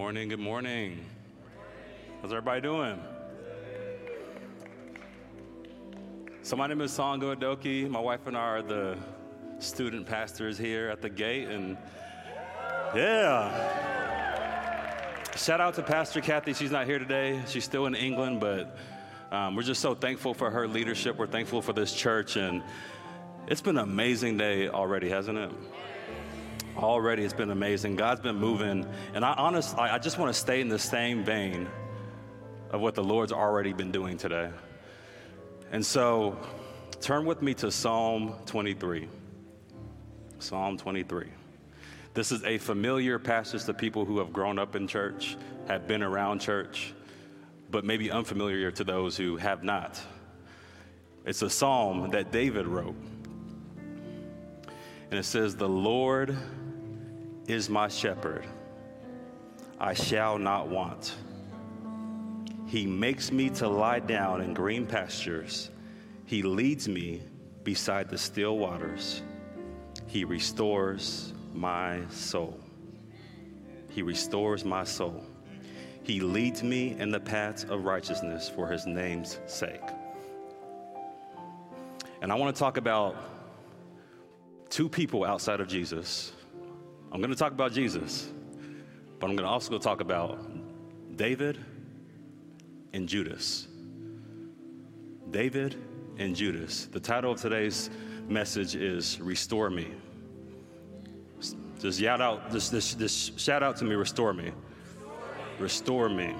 Morning, good morning. How's everybody doing? So, my name is Songo Adoki. My wife and I are the student pastors here at the gate, and yeah. Shout out to Pastor Kathy. She's not here today, she's still in England, but um, we're just so thankful for her leadership. We're thankful for this church, and it's been an amazing day already, hasn't it? Already, it's been amazing. God's been moving, and I honestly, I just want to stay in the same vein of what the Lord's already been doing today. And so, turn with me to Psalm 23. Psalm 23. This is a familiar passage to people who have grown up in church, have been around church, but maybe unfamiliar to those who have not. It's a psalm that David wrote. And it says, The Lord is my shepherd, I shall not want. He makes me to lie down in green pastures. He leads me beside the still waters. He restores my soul. He restores my soul. He leads me in the paths of righteousness for his name's sake. And I want to talk about two people outside of Jesus. I'm going to talk about Jesus, but I'm going to also talk about David and Judas. David and Judas. The title of today's message is Restore Me. Just shout out, just, just, just shout out to me, restore me. Restore me.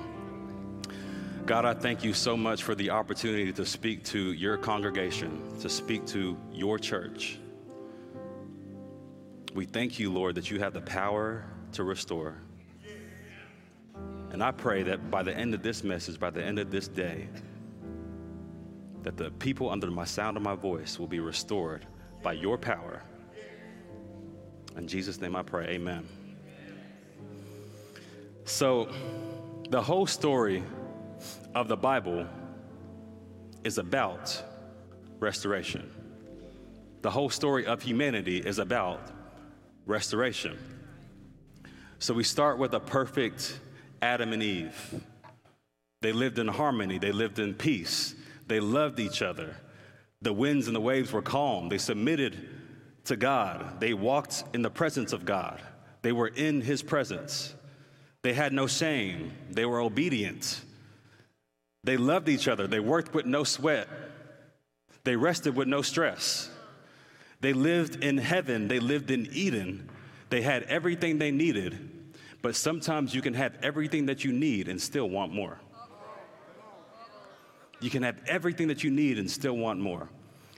God, I thank you so much for the opportunity to speak to your congregation, to speak to your church. We thank you, Lord, that you have the power to restore. And I pray that by the end of this message, by the end of this day, that the people under my sound of my voice will be restored by your power. In Jesus' name I pray, amen. So, the whole story of the Bible is about restoration. The whole story of humanity is about restoration. So, we start with a perfect Adam and Eve. They lived in harmony, they lived in peace, they loved each other. The winds and the waves were calm, they submitted to God, they walked in the presence of God, they were in His presence. They had no shame, they were obedient. They loved each other, they worked with no sweat, they rested with no stress. They lived in heaven, they lived in Eden, they had everything they needed but sometimes you can have everything that you need and still want more. You can have everything that you need and still want more.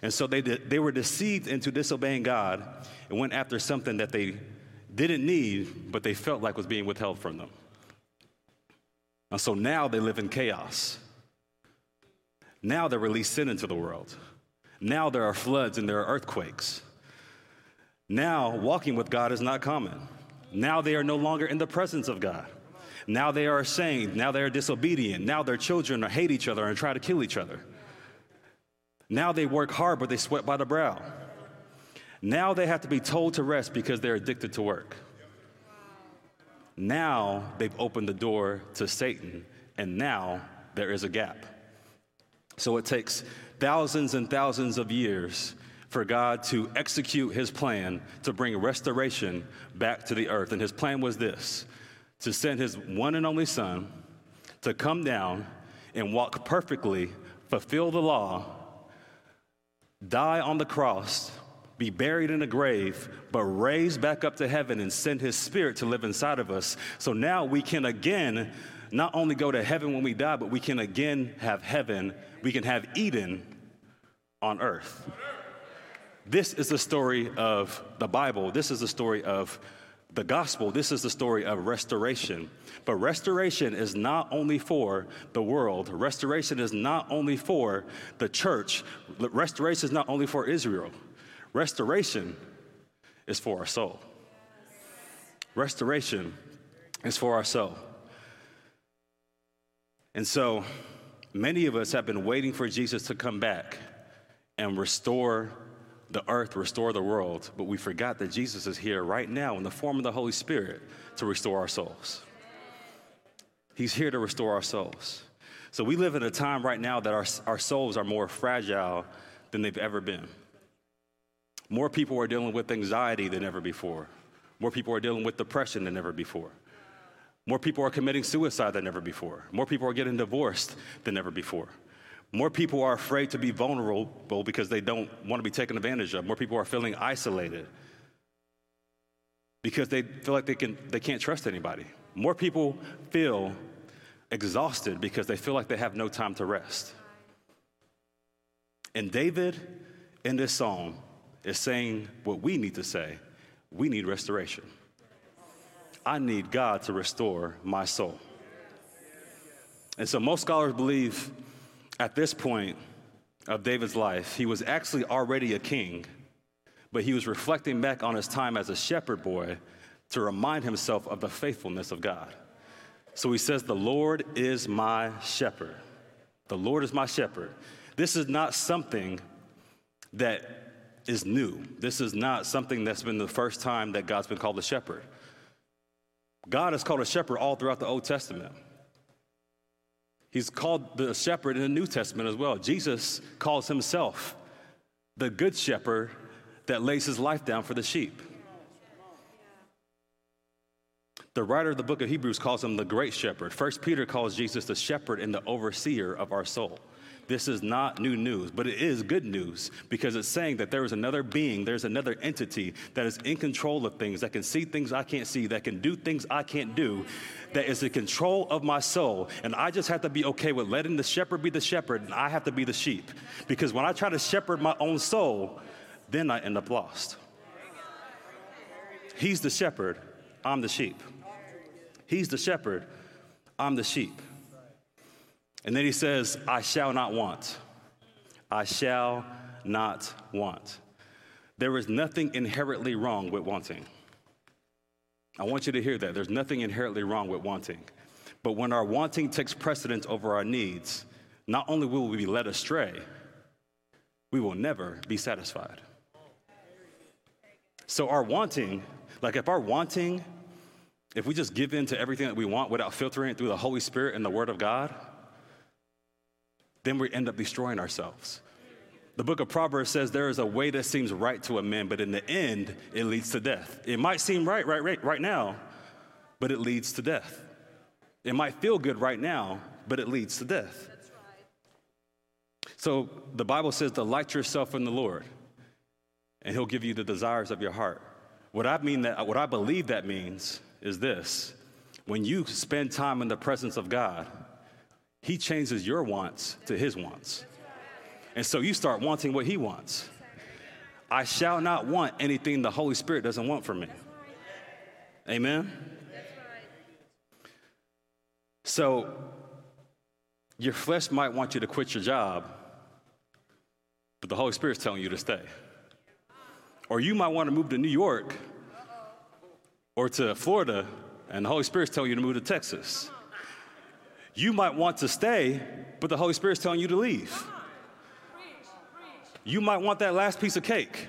And so they, they were deceived into disobeying God and went after something that they didn't need, but they felt like was being withheld from them. And so now they live in chaos. Now they're released sin into the world. Now there are floods and there are earthquakes. Now walking with God is not common. Now they are no longer in the presence of God. Now they are ashamed. Now they are disobedient. Now their children hate each other and try to kill each other. Now they work hard, but they sweat by the brow. Now they have to be told to rest because they're addicted to work. Now they've opened the door to Satan, and now there is a gap. So it takes thousands and thousands of years for God to execute his plan to bring restoration back to the earth. And his plan was this to send his one and only son to come down and walk perfectly, fulfill the law, die on the cross, be buried in a grave, but raised back up to heaven and send his spirit to live inside of us. So now we can again not only go to heaven when we die, but we can again have heaven, we can have Eden on earth. This is the story of the Bible. This is the story of the gospel. This is the story of restoration. But restoration is not only for the world, restoration is not only for the church, restoration is not only for Israel. Restoration is for our soul. Restoration is for our soul. And so many of us have been waiting for Jesus to come back and restore the earth, restore the world, but we forgot that Jesus is here right now in the form of the Holy Spirit to restore our souls. He's here to restore our souls. So we live in a time right now that our, our souls are more fragile than they've ever been. More people are dealing with anxiety than ever before. More people are dealing with depression than ever before. More people are committing suicide than ever before. More people are getting divorced than ever before. More people are afraid to be vulnerable because they don't want to be taken advantage of. More people are feeling isolated because they feel like they, can, they can't trust anybody. More people feel exhausted because they feel like they have no time to rest. And David, in this psalm, is saying what we need to say we need restoration. I need God to restore my soul. And so most scholars believe at this point of David's life, he was actually already a king, but he was reflecting back on his time as a shepherd boy to remind himself of the faithfulness of God. So he says, The Lord is my shepherd. The Lord is my shepherd. This is not something that is new. This is not something that's been the first time that God's been called a shepherd. God is called a shepherd all throughout the Old Testament. He's called the shepherd in the New Testament as well. Jesus calls himself the good shepherd that lays his life down for the sheep. The writer of the book of Hebrews calls him the great shepherd. First Peter calls Jesus the shepherd and the overseer of our soul. This is not new news, but it is good news because it's saying that there is another being, there's another entity that is in control of things, that can see things I can't see, that can do things I can't do, that is in control of my soul. And I just have to be okay with letting the shepherd be the shepherd, and I have to be the sheep. Because when I try to shepherd my own soul, then I end up lost. He's the shepherd, I'm the sheep. He's the shepherd, I'm the sheep. And then he says, I shall not want. I shall not want. There is nothing inherently wrong with wanting. I want you to hear that. There's nothing inherently wrong with wanting. But when our wanting takes precedence over our needs, not only will we be led astray, we will never be satisfied. So, our wanting, like if our wanting, if we just give in to everything that we want without filtering it through the Holy Spirit and the Word of God, then we end up destroying ourselves. The book of Proverbs says there is a way that seems right to a man, but in the end, it leads to death. It might seem right, right, right, right now, but it leads to death. It might feel good right now, but it leads to death. So the Bible says, delight yourself in the Lord, and he'll give you the desires of your heart. What I mean that what I believe that means is this. When you spend time in the presence of God, he changes your wants to his wants. And so you start wanting what he wants. I shall not want anything the Holy Spirit doesn't want from me. Amen? So your flesh might want you to quit your job, but the Holy Spirit's telling you to stay. Or you might want to move to New York or to Florida, and the Holy Spirit's telling you to move to Texas. You might want to stay, but the Holy Spirit's telling you to leave. You might want that last piece of cake.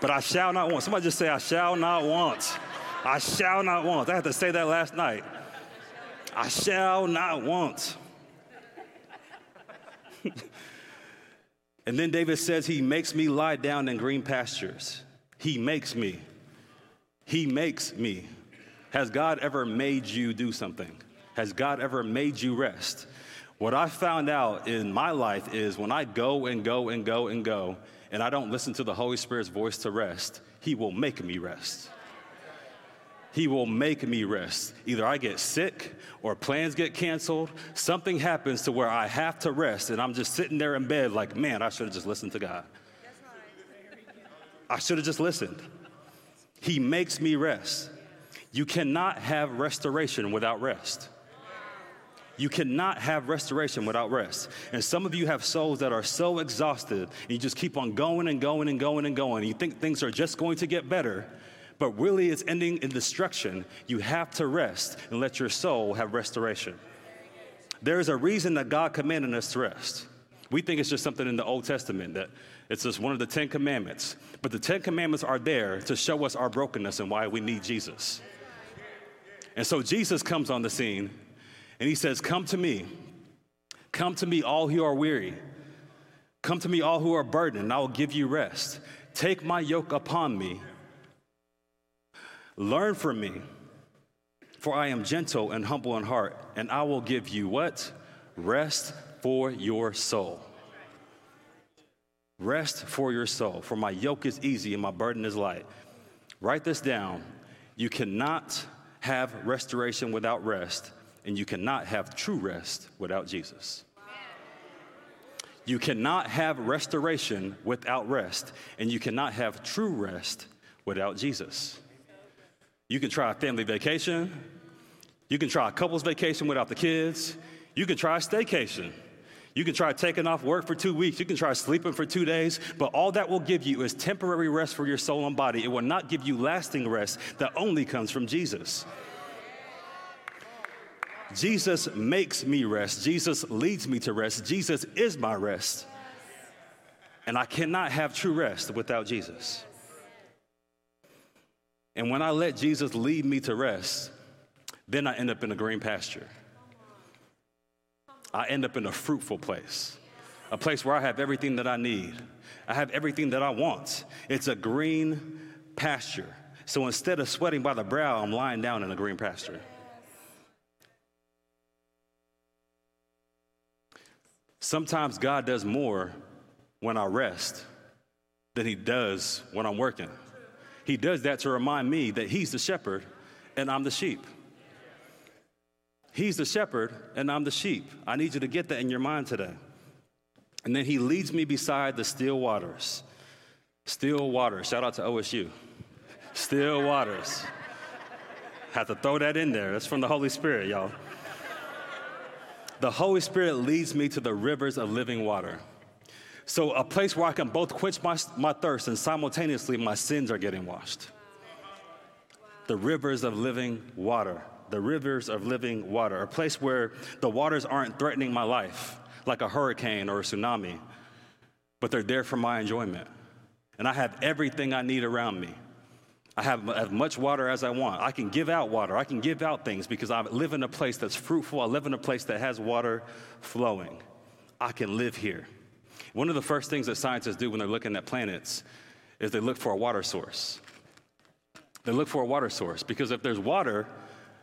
But I shall not want. Somebody just say, I shall not want. I shall not want. I had to say that last night. I shall not want. and then David says, He makes me lie down in green pastures. He makes me. He makes me. Has God ever made you do something? Has God ever made you rest? What I found out in my life is when I go and go and go and go, and I don't listen to the Holy Spirit's voice to rest, He will make me rest. He will make me rest. Either I get sick or plans get canceled, something happens to where I have to rest, and I'm just sitting there in bed like, man, I should have just listened to God. I should have just listened. He makes me rest. You cannot have restoration without rest. You cannot have restoration without rest. And some of you have souls that are so exhausted, and you just keep on going and going and going and going. You think things are just going to get better, but really it's ending in destruction. You have to rest and let your soul have restoration. There is a reason that God commanded us to rest. We think it's just something in the Old Testament that it's just one of the Ten Commandments. But the Ten Commandments are there to show us our brokenness and why we need Jesus. And so Jesus comes on the scene and he says, Come to me. Come to me, all who are weary. Come to me, all who are burdened, and I will give you rest. Take my yoke upon me. Learn from me, for I am gentle and humble in heart, and I will give you what? Rest for your soul. Rest for your soul, for my yoke is easy and my burden is light. Write this down. You cannot have restoration without rest, and you cannot have true rest without Jesus. You cannot have restoration without rest, and you cannot have true rest without Jesus. You can try a family vacation, you can try a couple's vacation without the kids, you can try a staycation. You can try taking off work for two weeks. You can try sleeping for two days, but all that will give you is temporary rest for your soul and body. It will not give you lasting rest that only comes from Jesus. Jesus makes me rest. Jesus leads me to rest. Jesus is my rest. And I cannot have true rest without Jesus. And when I let Jesus lead me to rest, then I end up in a green pasture. I end up in a fruitful place, a place where I have everything that I need. I have everything that I want. It's a green pasture. So instead of sweating by the brow, I'm lying down in a green pasture. Sometimes God does more when I rest than He does when I'm working. He does that to remind me that He's the shepherd and I'm the sheep. He's the shepherd and I'm the sheep. I need you to get that in your mind today. And then He leads me beside the still waters. Still waters. Shout out to OSU. Still waters. Have to throw that in there. That's from the Holy Spirit, y'all. The Holy Spirit leads me to the rivers of living water. So, a place where I can both quench my, my thirst and simultaneously my sins are getting washed. The rivers of living water. The rivers of living water. A place where the waters aren't threatening my life like a hurricane or a tsunami, but they're there for my enjoyment. And I have everything I need around me. I have as much water as I want. I can give out water. I can give out things because I live in a place that's fruitful. I live in a place that has water flowing. I can live here. One of the first things that scientists do when they're looking at planets is they look for a water source. They look for a water source because if there's water,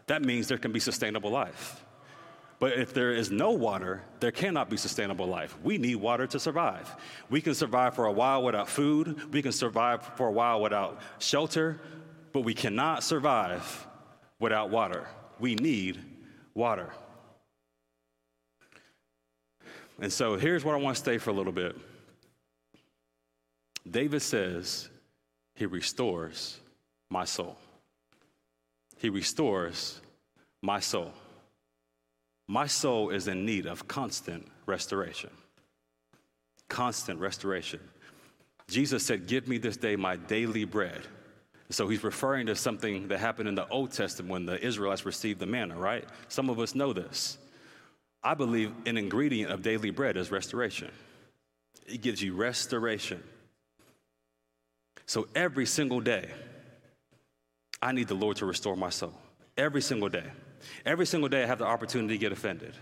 that means there can be sustainable life. But if there is no water, there cannot be sustainable life. We need water to survive. We can survive for a while without food, we can survive for a while without shelter, but we cannot survive without water. We need water. And so here's where I want to stay for a little bit. David says, He restores my soul. He restores my soul. My soul is in need of constant restoration. Constant restoration. Jesus said, Give me this day my daily bread. So he's referring to something that happened in the Old Testament when the Israelites received the manna, right? Some of us know this. I believe an ingredient of daily bread is restoration, it gives you restoration. So every single day, I need the Lord to restore my soul. Every single day. Every single day, I have the opportunity to get offended.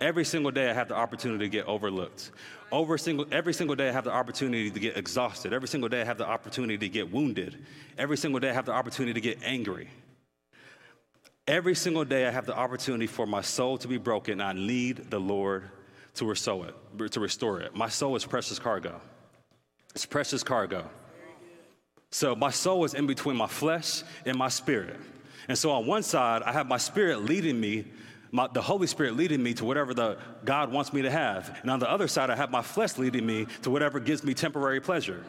Every single day, I have the opportunity to get overlooked. Over single, every single day, I have the opportunity to get exhausted. Every single day, I have the opportunity to get wounded. Every single day, I have the opportunity to get angry. Every single day, I have the opportunity for my soul to be broken. I need the Lord to restore it. To restore it. My soul is precious cargo. It's precious cargo. So my soul is in between my flesh and my spirit. And so on one side, I have my spirit leading me, my, the Holy Spirit leading me to whatever the God wants me to have. And on the other side, I have my flesh leading me to whatever gives me temporary pleasure,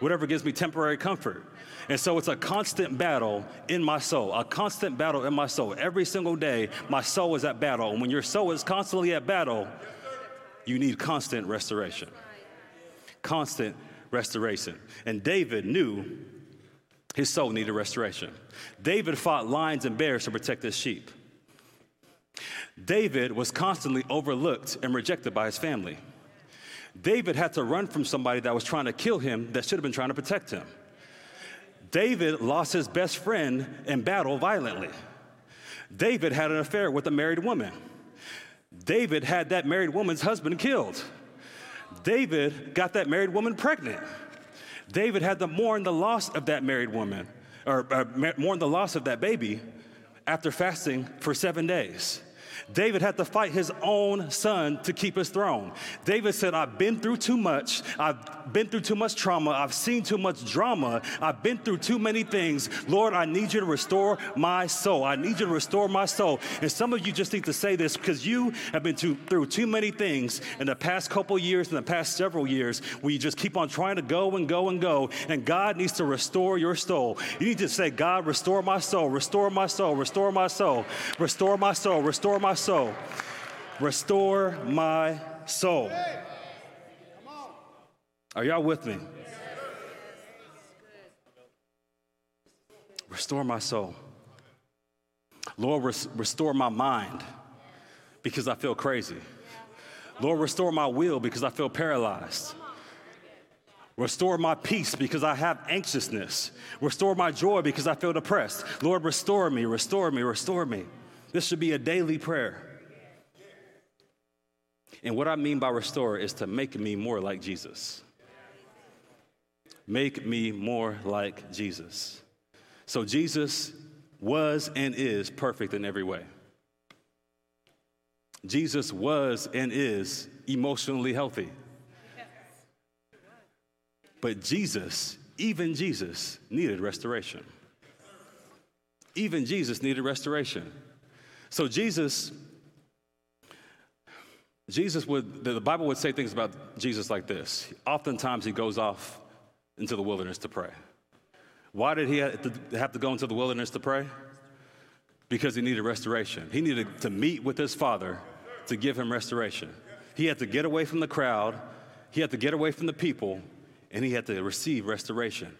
whatever gives me temporary comfort. And so it's a constant battle in my soul, a constant battle in my soul. Every single day, my soul is at battle. And when your soul is constantly at battle, you need constant restoration. Constant restoration. And David knew his soul needed restoration. David fought lions and bears to protect his sheep. David was constantly overlooked and rejected by his family. David had to run from somebody that was trying to kill him that should have been trying to protect him. David lost his best friend in battle violently. David had an affair with a married woman. David had that married woman's husband killed. David got that married woman pregnant. David had to mourn the loss of that married woman, or uh, mourn the loss of that baby after fasting for seven days. David had to fight his own son to keep his throne. David said, I've been through too much. I've been through too much trauma. I've seen too much drama. I've been through too many things. Lord, I need you to restore my soul. I need you to restore my soul. And some of you just need to say this because you have been too, through too many things in the past couple years, in the past several years, where you just keep on trying to go and go and go. And God needs to restore your soul. You need to say, God, restore my soul, restore my soul, restore my soul, restore my soul, restore my soul. Restore my soul. Are y'all with me? Restore my soul. Lord, res- restore my mind because I feel crazy. Lord, restore my will because I feel paralyzed. Restore my peace because I have anxiousness. Restore my joy because I feel depressed. Lord, restore me, restore me, restore me. This should be a daily prayer. And what I mean by restore is to make me more like Jesus. Make me more like Jesus. So Jesus was and is perfect in every way. Jesus was and is emotionally healthy. But Jesus, even Jesus, needed restoration. Even Jesus needed restoration. So Jesus, Jesus would, the Bible would say things about Jesus like this. Oftentimes he goes off into the wilderness to pray. Why did he have to go into the wilderness to pray? Because he needed restoration. He needed to meet with his father to give him restoration. He had to get away from the crowd, he had to get away from the people, and he had to receive restoration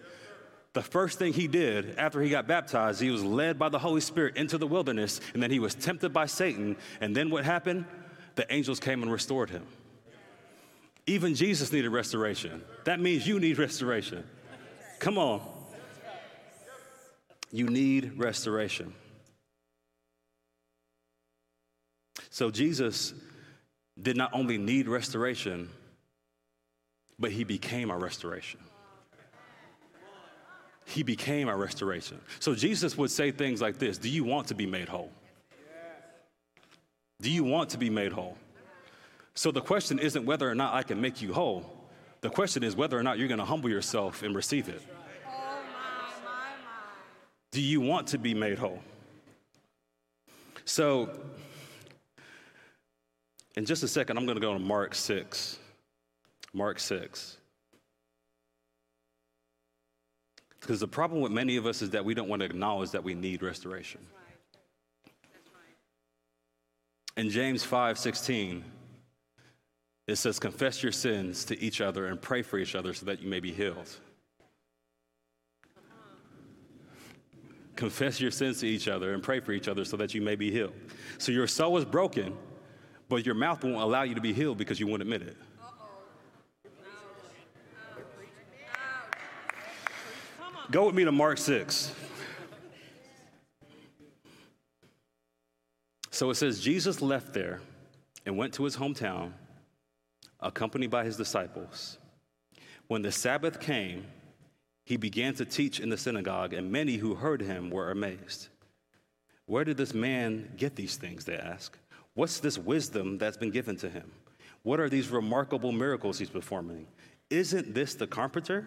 the first thing he did after he got baptized, he was led by the Holy Spirit into the wilderness, and then he was tempted by Satan. And then what happened? The angels came and restored him. Even Jesus needed restoration. That means you need restoration. Come on. You need restoration. So Jesus did not only need restoration, but he became our restoration he became our restoration. So Jesus would say things like this Do you want to be made whole? Do you want to be made whole? So the question isn't whether or not I can make you whole. The question is whether or not you're going to humble yourself and receive it. Do you want to be made whole? So, in just a second, I'm going to go to Mark 6. Mark 6. Because the problem with many of us is that we don't want to acknowledge that we need restoration. In James 5 16, it says, Confess your sins to each other and pray for each other so that you may be healed. Confess your sins to each other and pray for each other so that you may be healed. So your soul is broken, but your mouth won't allow you to be healed because you won't admit it. Go with me to Mark 6. So it says, Jesus left there and went to his hometown, accompanied by his disciples. When the Sabbath came, he began to teach in the synagogue, and many who heard him were amazed. Where did this man get these things? They asked. What's this wisdom that's been given to him? What are these remarkable miracles he's performing? Isn't this the carpenter?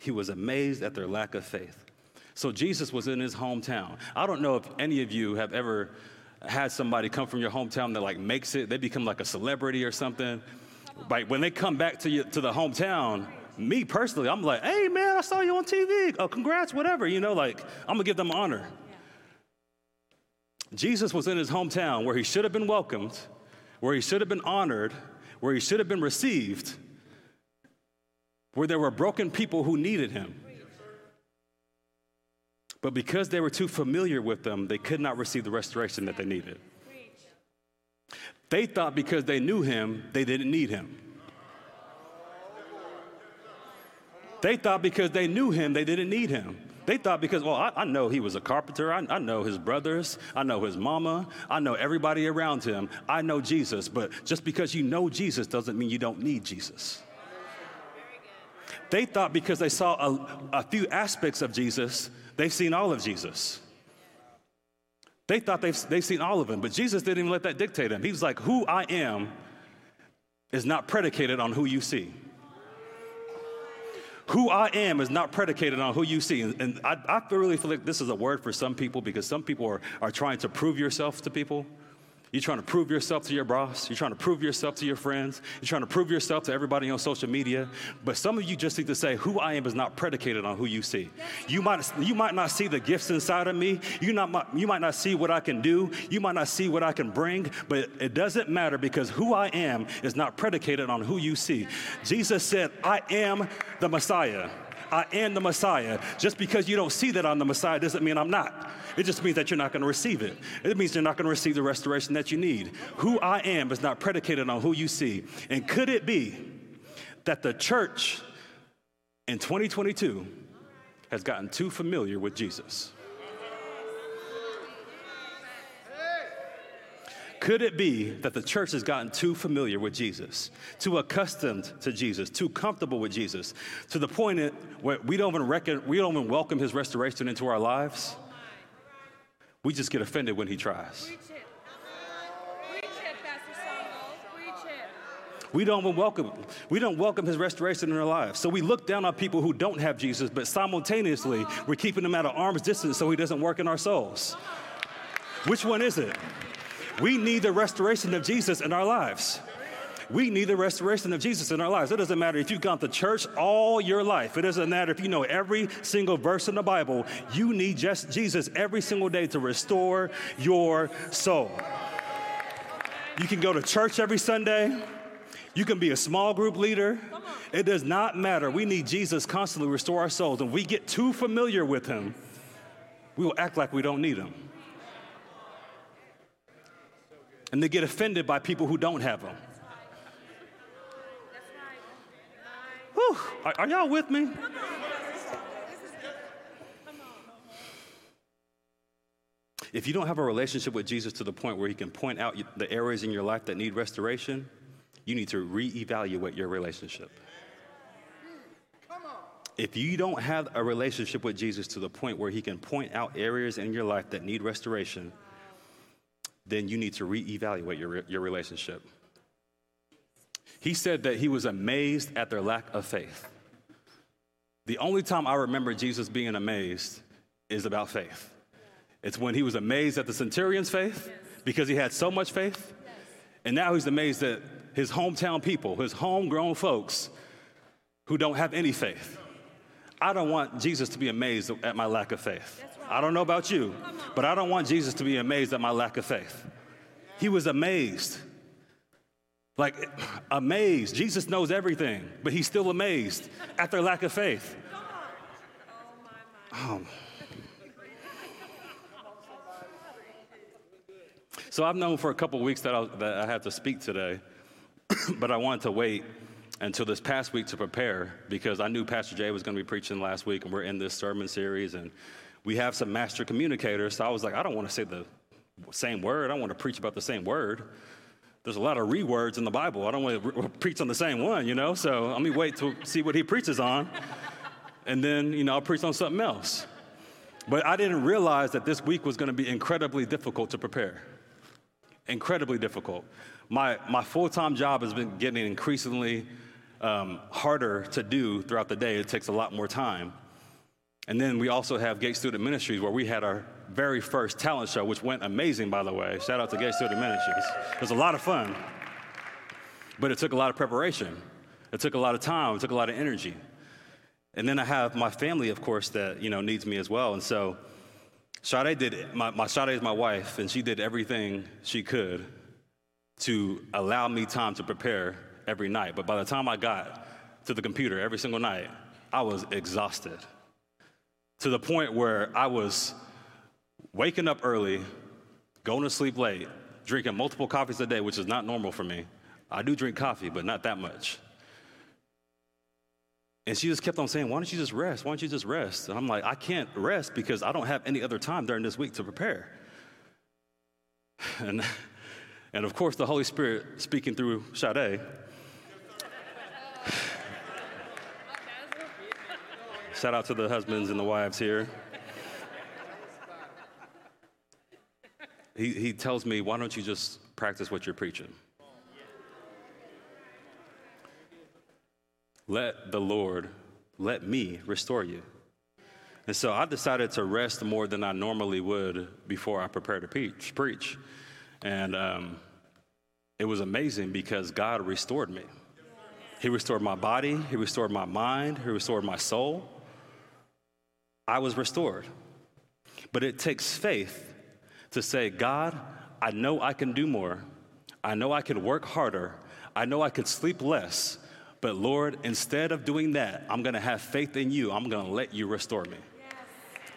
He was amazed at their lack of faith. So Jesus was in his hometown. I don't know if any of you have ever had somebody come from your hometown that like makes it, they become like a celebrity or something. Like when they come back to you to the hometown, me personally, I'm like, hey man, I saw you on TV. Oh, congrats, whatever. You know, like I'm gonna give them honor. Jesus was in his hometown where he should have been welcomed, where he should have been honored, where he should have been received, where there were broken people who needed him. But because they were too familiar with them, they could not receive the restoration that they needed. They thought because they knew him, they didn't need him. They thought because they knew him, they didn't need him. They thought because, well, I, I know he was a carpenter. I, I, know his brothers. I know his mama. I know everybody around him. I know Jesus. But just because you know Jesus doesn't mean you don't need Jesus. They thought because they saw a, a few aspects of Jesus, they've seen all of Jesus. They thought they've, they've seen all of him, but Jesus didn't even let that dictate him. He was like, Who I am is not predicated on who you see. Who I am is not predicated on who you see. And, I, I really feel like this is a word for some people because some people are, are trying to prove yourself to people. You're trying to prove yourself to your boss. You're trying to prove yourself to your friends. You're trying to prove yourself to everybody on social media. But some of you just need to say, who I am is not predicated on who you see. You might, you might not see the gifts inside of me. You, not, you might not see what I can do. You might not see what I can bring. But it doesn't matter because who I am is not predicated on who you see. Jesus said, I am the Messiah. I am the Messiah. Just because you don't see that I'm the Messiah doesn't mean I'm not. It just means that you're not going to receive it. It means you're not going to receive the restoration that you need. Who I am is not predicated on who you see. And could it be that the church in 2022 has gotten too familiar with Jesus? Could it be that the church has gotten too familiar with Jesus, too accustomed to Jesus, too comfortable with Jesus, to the point where we don't even reckon, we don't even welcome his restoration into our lives? We just get offended when he tries. We don't even welcome we don't welcome his restoration in our lives. So we look down on people who don't have Jesus, but simultaneously we're keeping him at an arm's distance so he doesn't work in our souls. Which one is it? We need the restoration of Jesus in our lives. We need the restoration of Jesus in our lives. It doesn't matter if you've gone to church all your life. It doesn't matter if you know every single verse in the Bible. You need just Jesus every single day to restore your soul. You can go to church every Sunday. You can be a small group leader. It does not matter. We need Jesus constantly restore our souls. And we get too familiar with him, we will act like we don't need him. And they get offended by people who don't have them. Whew, are, are y'all with me? If you don't have a relationship with Jesus to the point where he can point out the areas in your life that need restoration, you need to reevaluate your relationship. If you don't have a relationship with Jesus to the point where he can point out areas in your life that need restoration, then you need to reevaluate your, your relationship. He said that he was amazed at their lack of faith. The only time I remember Jesus being amazed is about faith. It's when he was amazed at the centurion's faith because he had so much faith. And now he's amazed at his hometown people, his homegrown folks who don't have any faith. I don't want Jesus to be amazed at my lack of faith. I don't know about you, but I don't want Jesus to be amazed at my lack of faith. He was amazed. Like, amazed. Jesus knows everything, but he's still amazed at their lack of faith. Oh. So I've known for a couple weeks that I, that I had to speak today, but I wanted to wait until this past week to prepare because I knew Pastor Jay was going to be preaching last week, and we're in this sermon series, and we have some master communicators. So I was like, I don't want to say the same word. I want to preach about the same word there's a lot of rewords in the Bible. I don't want to re- preach on the same one, you know? So let me wait to see what he preaches on. And then, you know, I'll preach on something else. But I didn't realize that this week was going to be incredibly difficult to prepare. Incredibly difficult. My, my full time job has been getting increasingly um, harder to do throughout the day. It takes a lot more time. And then we also have Gate Student Ministries, where we had our very first talent show, which went amazing, by the way. Shout out to Gate Student Ministries. It was a lot of fun, but it took a lot of preparation. It took a lot of time. It took a lot of energy. And then I have my family, of course, that you know needs me as well. And so, Sade did, my, my Sade is my wife, and she did everything she could to allow me time to prepare every night. But by the time I got to the computer every single night, I was exhausted to the point where I was waking up early, going to sleep late, drinking multiple coffees a day, which is not normal for me. I do drink coffee, but not that much. And she just kept on saying, Why don't you just rest? Why don't you just rest? And I'm like, I can't rest because I don't have any other time during this week to prepare. And, and of course, the Holy Spirit speaking through Sade. Shout out to the husbands and the wives here. He, he tells me, Why don't you just practice what you're preaching? Let the Lord, let me restore you. And so I decided to rest more than I normally would before I prepared to preach. preach. And um, it was amazing because God restored me. He restored my body, He restored my mind, He restored my soul. I was restored. But it takes faith to say, God, I know I can do more. I know I can work harder. I know I could sleep less. But Lord, instead of doing that, I'm going to have faith in you. I'm going to let you restore me. Yes.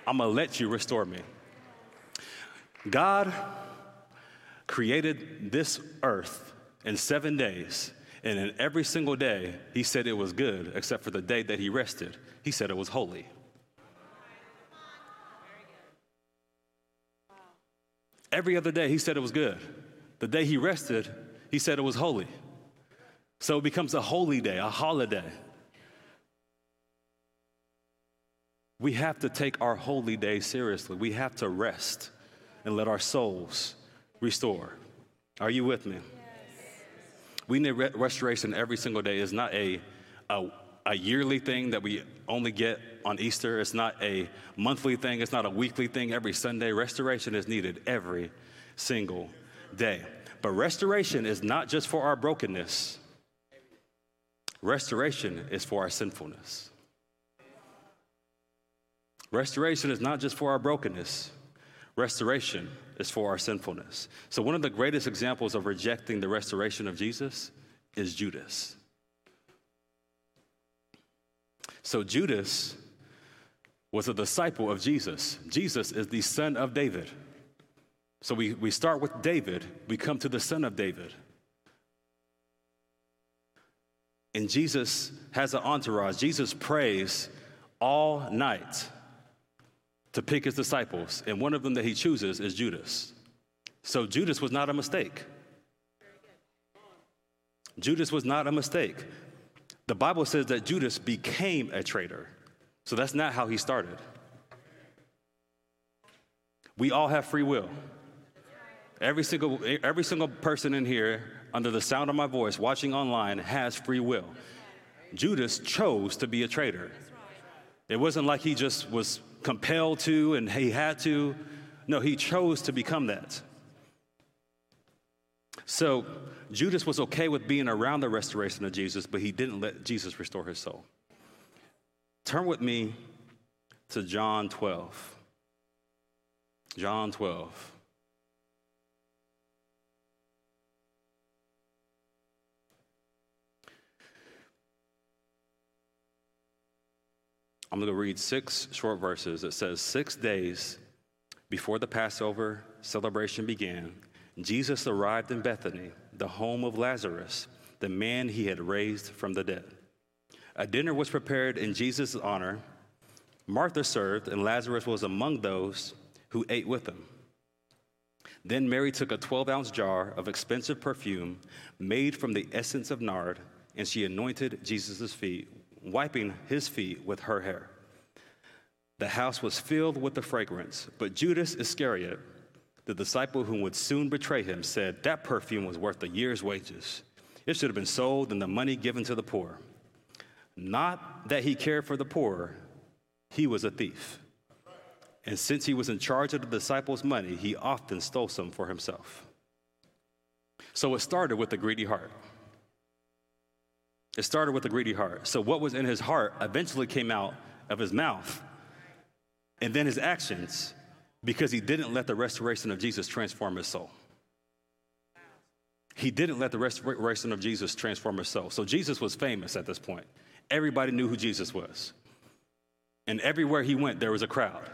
I'm going to let you restore me. God created this earth in seven days. And in every single day, he said it was good, except for the day that he rested. He said it was holy. Every other day, he said it was good. The day he rested, he said it was holy. So it becomes a holy day, a holiday. We have to take our holy day seriously. We have to rest and let our souls restore. Are you with me? Yes. We need re- restoration every single day. It's not a, a, a yearly thing that we only get on Easter. It's not a monthly thing. It's not a weekly thing every Sunday. Restoration is needed every single day. But restoration is not just for our brokenness, restoration is for our sinfulness. Restoration is not just for our brokenness, restoration is for our sinfulness. So, one of the greatest examples of rejecting the restoration of Jesus is Judas. So, Judas was a disciple of Jesus. Jesus is the son of David. So we, we start with David, we come to the son of David. And Jesus has an entourage. Jesus prays all night to pick his disciples, and one of them that he chooses is Judas. So Judas was not a mistake. Judas was not a mistake. The Bible says that Judas became a traitor. So that's not how he started. We all have free will. Every single, every single person in here, under the sound of my voice, watching online, has free will. Judas chose to be a traitor. It wasn't like he just was compelled to and he had to. No, he chose to become that. So Judas was okay with being around the restoration of Jesus, but he didn't let Jesus restore his soul. Turn with me to John 12. John 12. I'm going to read six short verses. It says, Six days before the Passover celebration began, Jesus arrived in Bethany, the home of Lazarus, the man he had raised from the dead. A dinner was prepared in Jesus' honor. Martha served, and Lazarus was among those who ate with him. Then Mary took a 12 ounce jar of expensive perfume made from the essence of nard, and she anointed Jesus' feet, wiping his feet with her hair. The house was filled with the fragrance, but Judas Iscariot, the disciple who would soon betray him, said that perfume was worth a year's wages. It should have been sold and the money given to the poor. Not that he cared for the poor, he was a thief. And since he was in charge of the disciples' money, he often stole some for himself. So it started with a greedy heart. It started with a greedy heart. So what was in his heart eventually came out of his mouth. And then his actions because he didn't let the restoration of Jesus transform his soul. He didn't let the restoration of Jesus transform his soul. So Jesus was famous at this point. Everybody knew who Jesus was. And everywhere he went, there was a crowd.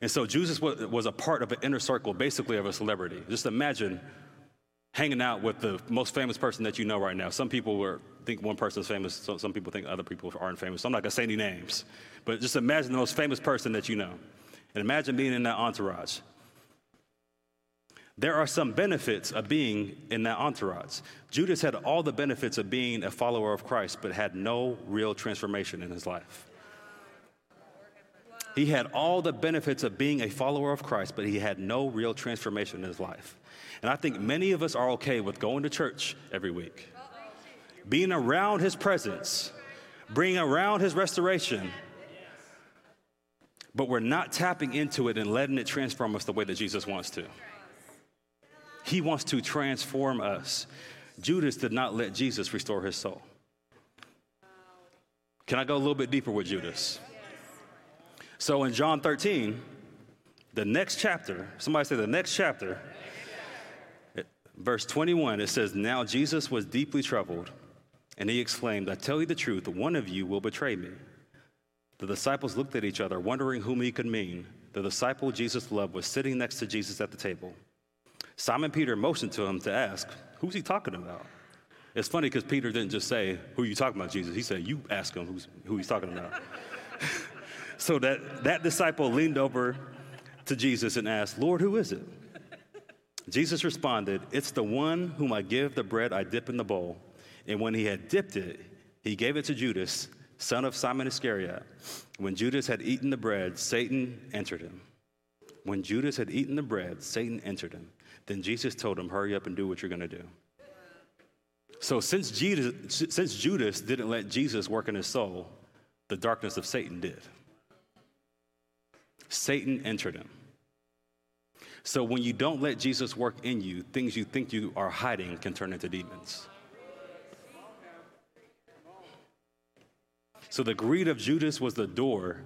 And so Jesus was, a part of an inner circle, basically, of a celebrity. Just imagine hanging out with the most famous person that you know right now. Some people were, think one person is famous, so some people think other people aren't famous. So I'm not going to say any names. But just imagine the most famous person that you know. And imagine being in that entourage. There are some benefits of being in that entourage. Judas had all the benefits of being a follower of Christ, but had no real transformation in his life. He had all the benefits of being a follower of Christ, but he had no real transformation in his life. And I think many of us are okay with going to church every week, being around his presence, bringing around his restoration, but we're not tapping into it and letting it transform us the way that Jesus wants to. He wants to transform us. Judas did not let Jesus restore his soul. Can I go a little bit deeper with Judas? So in John 13, the next chapter, somebody say the next chapter, verse 21, it says, Now Jesus was deeply troubled, and he exclaimed, I tell you the truth, one of you will betray me. The disciples looked at each other, wondering whom he could mean. The disciple Jesus loved was sitting next to Jesus at the table. Simon Peter motioned to him to ask, Who's he talking about? It's funny because Peter didn't just say, Who are you talking about, Jesus? He said, You ask him who's, who he's talking about. so that, that disciple leaned over to Jesus and asked, Lord, who is it? Jesus responded, It's the one whom I give the bread I dip in the bowl. And when he had dipped it, he gave it to Judas, son of Simon Iscariot. When Judas had eaten the bread, Satan entered him. When Judas had eaten the bread, Satan entered him. Then Jesus told him, Hurry up and do what you're going to do. So, since, Jesus, since Judas didn't let Jesus work in his soul, the darkness of Satan did. Satan entered him. So when you don't let Jesus work in you, things you think you are hiding can turn into demons. So the greed of Judas was the door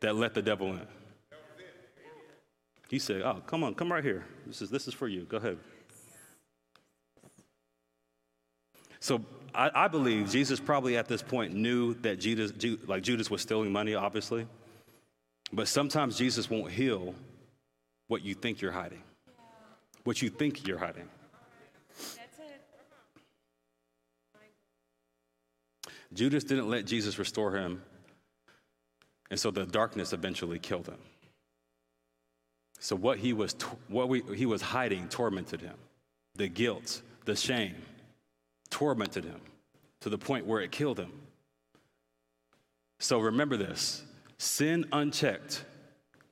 that let the devil in. He said, Oh, come on, come right here. This is, this is for you. Go ahead. So I, I believe Jesus probably at this point knew that Judas, like Judas was stealing money, obviously. But sometimes Jesus won't heal what you think you're hiding, what you think you're hiding. Judas didn't let Jesus restore him, and so the darkness eventually killed him. So what he was, what we, he was hiding tormented him. The guilt, the shame, tormented him to the point where it killed him. So remember this Sin unchecked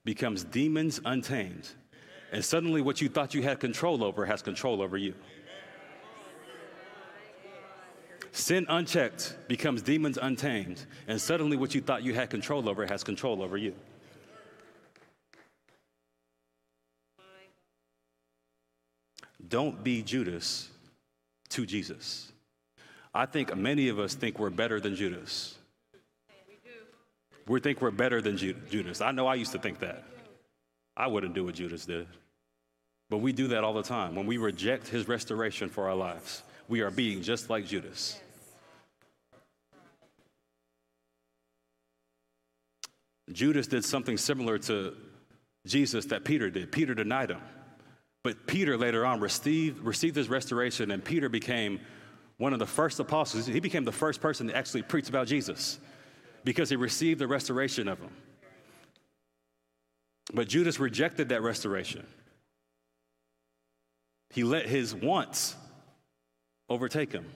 becomes demons untamed. And suddenly, what you thought you had control over has control over you. Sin unchecked becomes demons untamed. And suddenly, what you thought you had control over has control over you. Don't be Judas to Jesus. I think many of us think we're better than Judas. We think we're better than Judas. I know I used to think that. I wouldn't do what Judas did. But we do that all the time. When we reject his restoration for our lives, we are being just like Judas. Judas did something similar to Jesus that Peter did. Peter denied him. But Peter later on received, received his restoration, and Peter became one of the first apostles. He became the first person to actually preach about Jesus because he received the restoration of him. But Judas rejected that restoration. He let his wants overtake him.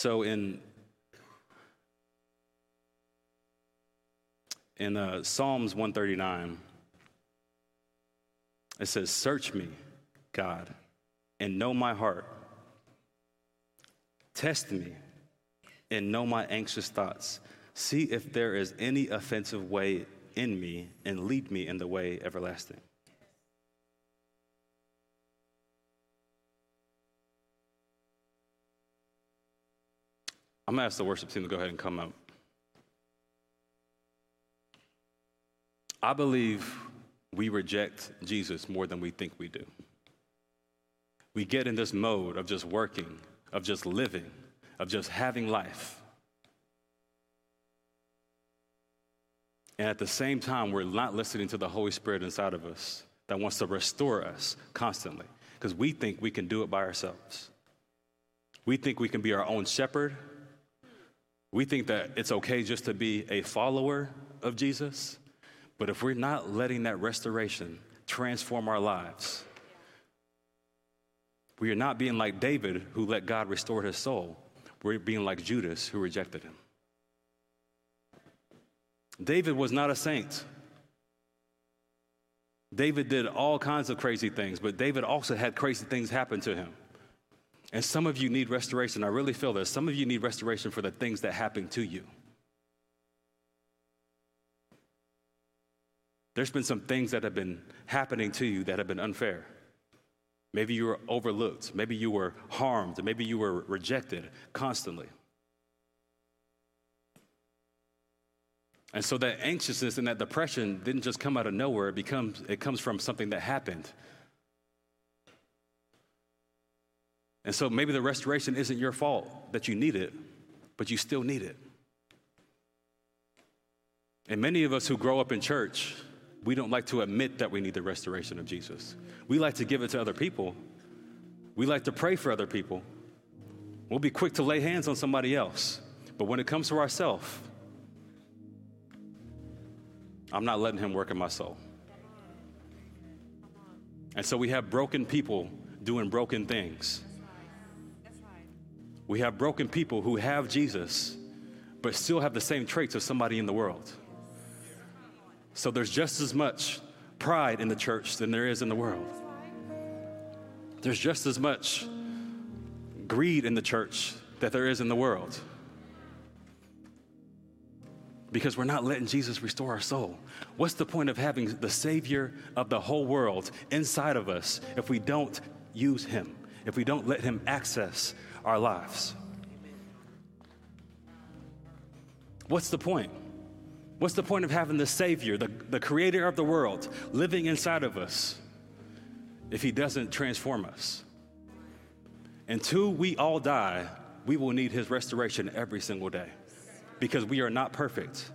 So in in uh, Psalms 139, it says, "Search me, God, and know my heart." Test me and know my anxious thoughts. See if there is any offensive way in me and lead me in the way everlasting. I'm going to ask the worship team to go ahead and come up. I believe we reject Jesus more than we think we do. We get in this mode of just working, of just living, of just having life. And at the same time, we're not listening to the Holy Spirit inside of us that wants to restore us constantly because we think we can do it by ourselves. We think we can be our own shepherd we think that it's okay just to be a follower of Jesus. But if we're not letting that restoration transform our lives, we are not being like David, who let God restore his soul. We're being like Judas, who rejected him. David was not a saint. David did all kinds of crazy things, but David also had crazy things happen to him. And some of you need restoration. I really feel this. Some of you need restoration for the things that happened to you. There's been some things that have been happening to you that have been unfair. Maybe you were overlooked. Maybe you were harmed. Maybe you were rejected constantly. And so that anxiousness and that depression didn't just come out of nowhere, it, becomes, it comes from something that happened. And so maybe the restoration isn't your fault that you need it, but you still need it. And many of us who grow up in church, we don't like to admit that we need the restoration of Jesus. We like to give it to other people. We like to pray for other people. We'll be quick to lay hands on somebody else. But when it comes to ourselves, I'm not letting him work in my soul. And so we have broken people doing broken things. We have broken people who have Jesus, but still have the same traits of somebody in the world. So there's just as much pride in the church than there is in the world. There's just as much greed in the church that there is in the world. Because we're not letting Jesus restore our soul. What's the point of having the Savior of the whole world inside of us if we don't use Him, if we don't let Him access our lives? What's the point? What's the point of having the Savior, the, the creator of the world, living inside of us if He doesn't transform us? Until we all die, we will need His restoration every single day because we are not perfect.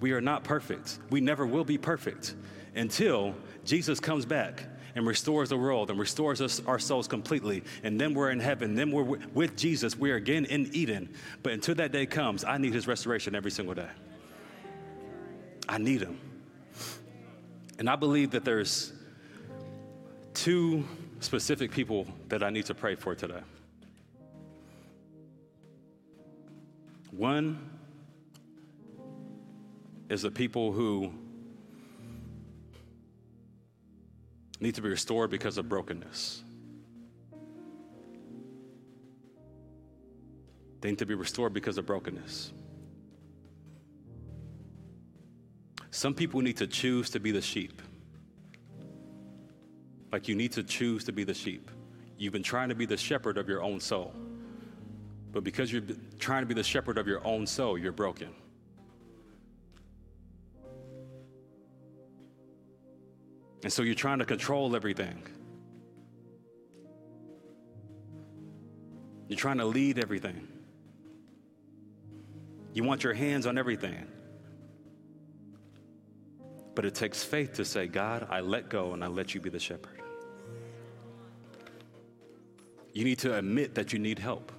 We are not perfect. We never will be perfect until Jesus comes back and restores the world and restores us our souls completely. And then we're in heaven. Then we're with Jesus. We're again in Eden. But until that day comes, I need his restoration every single day. I need him. And I believe that there's two specific people that I need to pray for today. One is the people who need to be restored because of brokenness. They need to be restored because of brokenness. Some people need to choose to be the sheep. Like you need to choose to be the sheep. You've been trying to be the shepherd of your own soul. But because you're trying to be the shepherd of your own soul, you're broken. And so you're trying to control everything. You're trying to lead everything. You want your hands on everything. But it takes faith to say, God, I let go and I let you be the shepherd. You need to admit that you need help.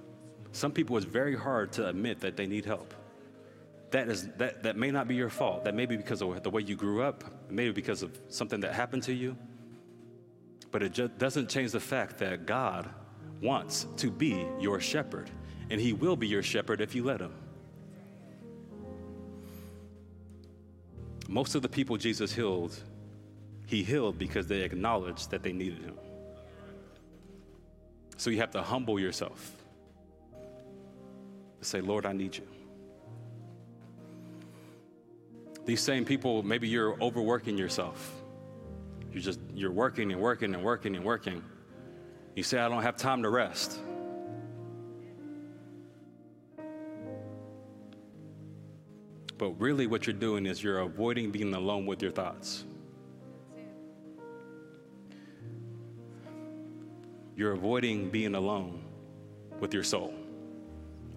Some people, it's very hard to admit that they need help that, is, that, that may not be your fault. That may be because of the way you grew up, maybe because of something that happened to you. But it just doesn't change the fact that God wants to be your shepherd, and He will be your shepherd if you let Him. Most of the people Jesus healed, He healed because they acknowledged that they needed Him. So you have to humble yourself. To say, Lord, I need you. These same people, maybe you're overworking yourself. You're just, you're working and working and working and working. You say, I don't have time to rest. But really, what you're doing is you're avoiding being alone with your thoughts. You're avoiding being alone with your soul.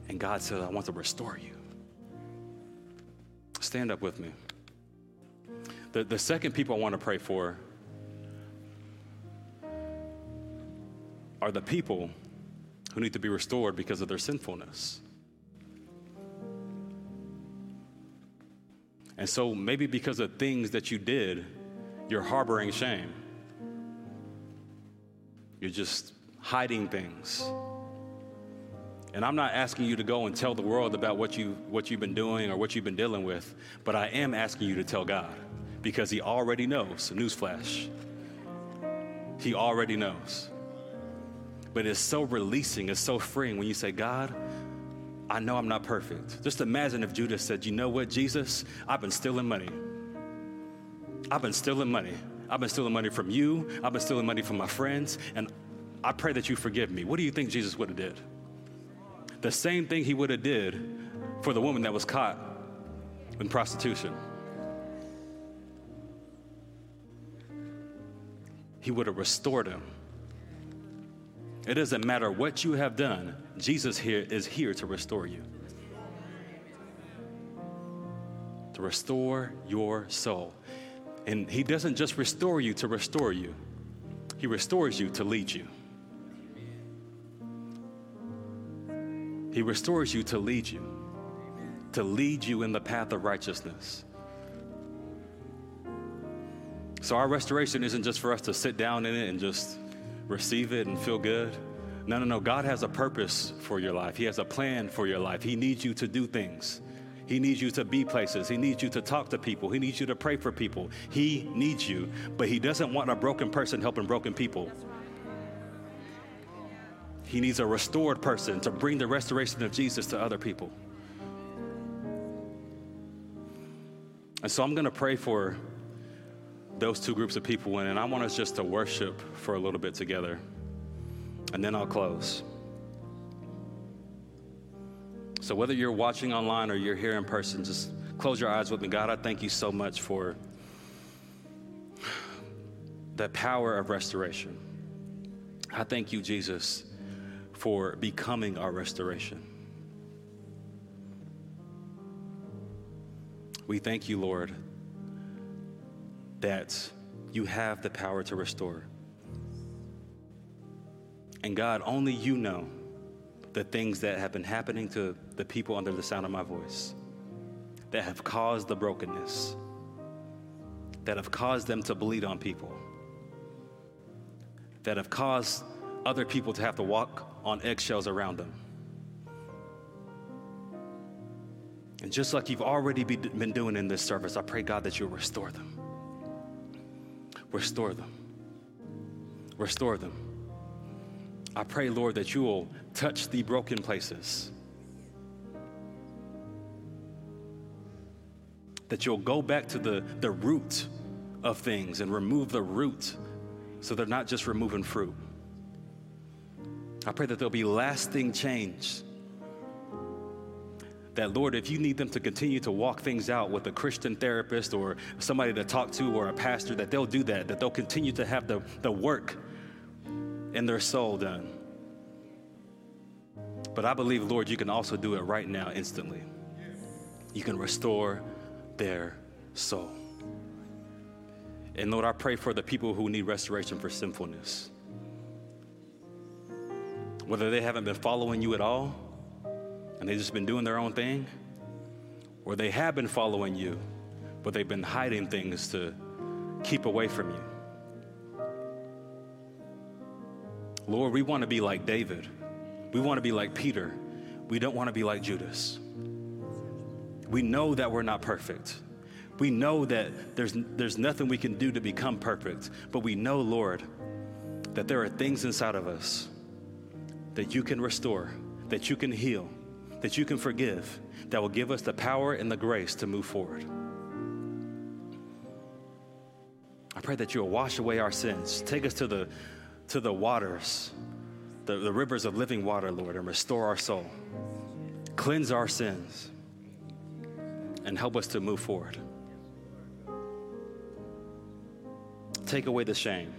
And God says, I want to restore you. Stand up with me. The, the second people I want to pray for are the people who need to be restored because of their sinfulness. And so maybe because of things that you did, you're harboring shame. You're just hiding things. And I'm not asking you to go and tell the world about what, you, what you've been doing or what you've been dealing with, but I am asking you to tell God because He already knows. Newsflash. He already knows. But it's so releasing, it's so freeing when you say, God, I know I'm not perfect. Just imagine if Judas said, You know what, Jesus, I've been stealing money. I've been stealing money. I've been stealing money from you. I've been stealing money from my friends. And I pray that you forgive me. What do you think Jesus would have did? The same thing he would have did for the woman that was caught in prostitution. He would have restored him. It doesn't matter what you have done, Jesus here is here to restore you. To restore your soul. And he doesn't just restore you to restore you, he restores you to lead you. He restores you to lead you, to lead you in the path of righteousness. So, our restoration isn't just for us to sit down in it and just receive it and feel good. No, no, no. God has a purpose for your life, He has a plan for your life. He needs you to do things. He needs you to be places. He needs you to talk to people. He needs you to pray for people. He needs you, but He doesn't want a broken person helping broken people. He needs a restored person to bring the restoration of Jesus to other people. And so I'm going to pray for those two groups of people, in, and I want us just to worship for a little bit together. And then I'll close. So, whether you're watching online or you're here in person, just close your eyes with me. God, I thank you so much for the power of restoration. I thank you, Jesus, for becoming our restoration. We thank you, Lord, that you have the power to restore. And God, only you know the things that have been happening to the people under the sound of my voice that have caused the brokenness, that have caused them to bleed on people, that have caused other people to have to walk on eggshells around them. And just like you've already been doing in this service, I pray, God, that you'll restore them. Restore them. Restore them. I pray, Lord, that you will touch the broken places. That you'll go back to the, the root of things and remove the root so they're not just removing fruit. I pray that there'll be lasting change. That, Lord, if you need them to continue to walk things out with a Christian therapist or somebody to talk to or a pastor, that they'll do that, that they'll continue to have the, the work in their soul done. But I believe, Lord, you can also do it right now, instantly. You can restore their soul. And Lord, I pray for the people who need restoration for sinfulness whether they haven't been following you at all and they've just been doing their own thing, or they have been following you, but they've been hiding things to keep away from you. Lord, we want to be like David. We want to be like Peter. We don't want to be like Judas. We know that we're not perfect. We know that there's, there's nothing we can do to become perfect, but we know, Lord, that there are things inside of us that you can restore, that you can heal, that you can forgive, that will give us the power and the grace to move forward. I pray that you will wash away our sins, take us to the, to the waters, the, the rivers of living water, Lord, and restore our soul. Cleanse our sins. and help us to move forward. Take away the shame.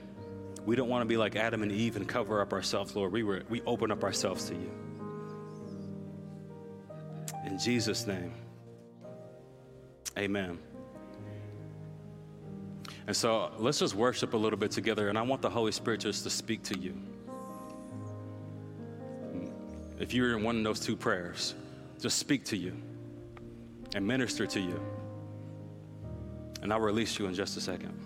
We don't want to be like Adam and Eve and cover up ourselves, Lord. We, were, we open up ourselves to you. In Jesus' name, amen. And so let's just worship a little bit together, and I want the Holy Spirit just to speak to you. If you're in one of those two prayers, just speak to you and minister to you. And I'll release you in just a second.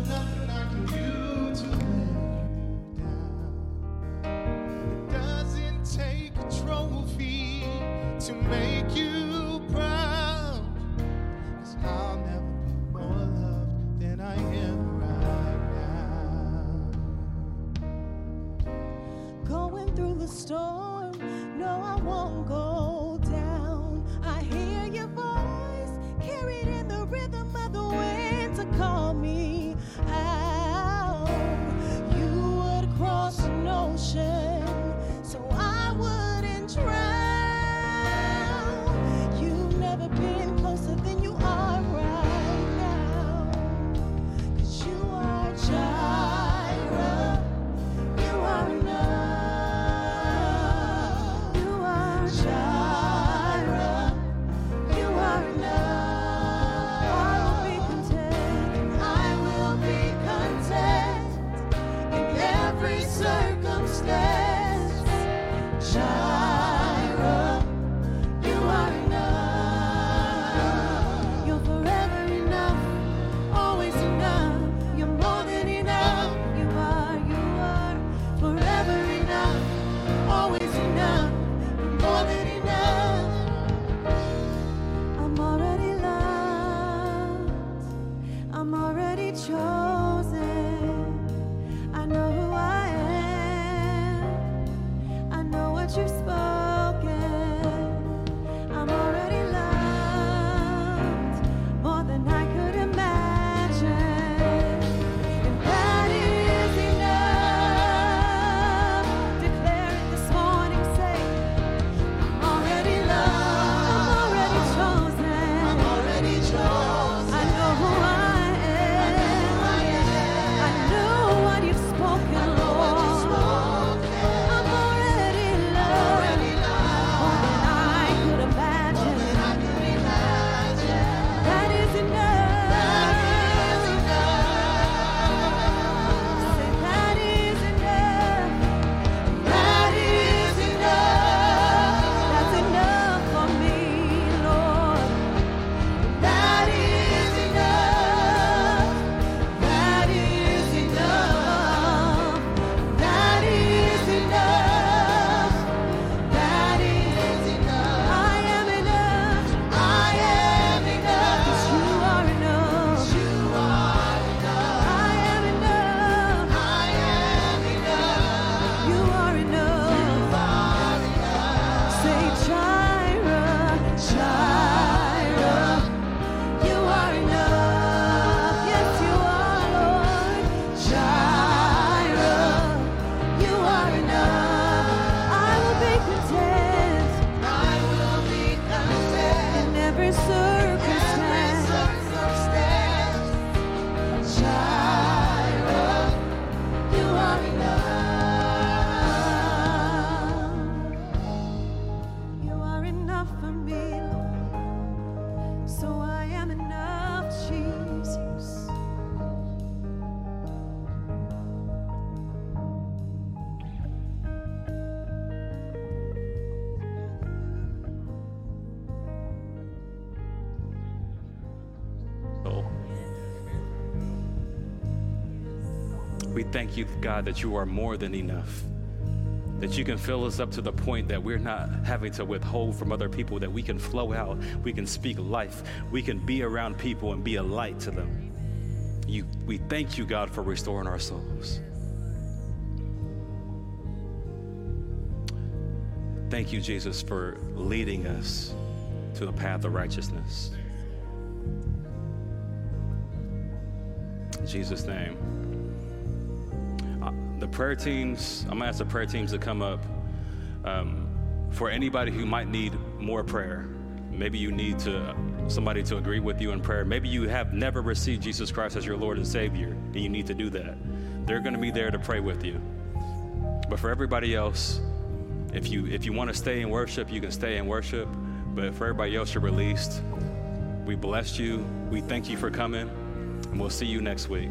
thank you, God, that you are more than enough. That you can fill us up to the point that we're not having to withhold from other people, that we can flow out, we can speak life, we can be around people and be a light to them. You, we thank you, God, for restoring our souls. Thank you, Jesus, for leading us to the path of righteousness. In Jesus' name. Prayer teams, I'm to ask the prayer teams to come up. Um, for anybody who might need more prayer, maybe you need to somebody to agree with you in prayer. Maybe you have never received Jesus Christ as your Lord and Savior, and you need to do that. They're going to be there to pray with you. But for everybody else, if you if you want to stay in worship, you can stay in worship. But for everybody else, you're released. We bless you. We thank you for coming, and we'll see you next week.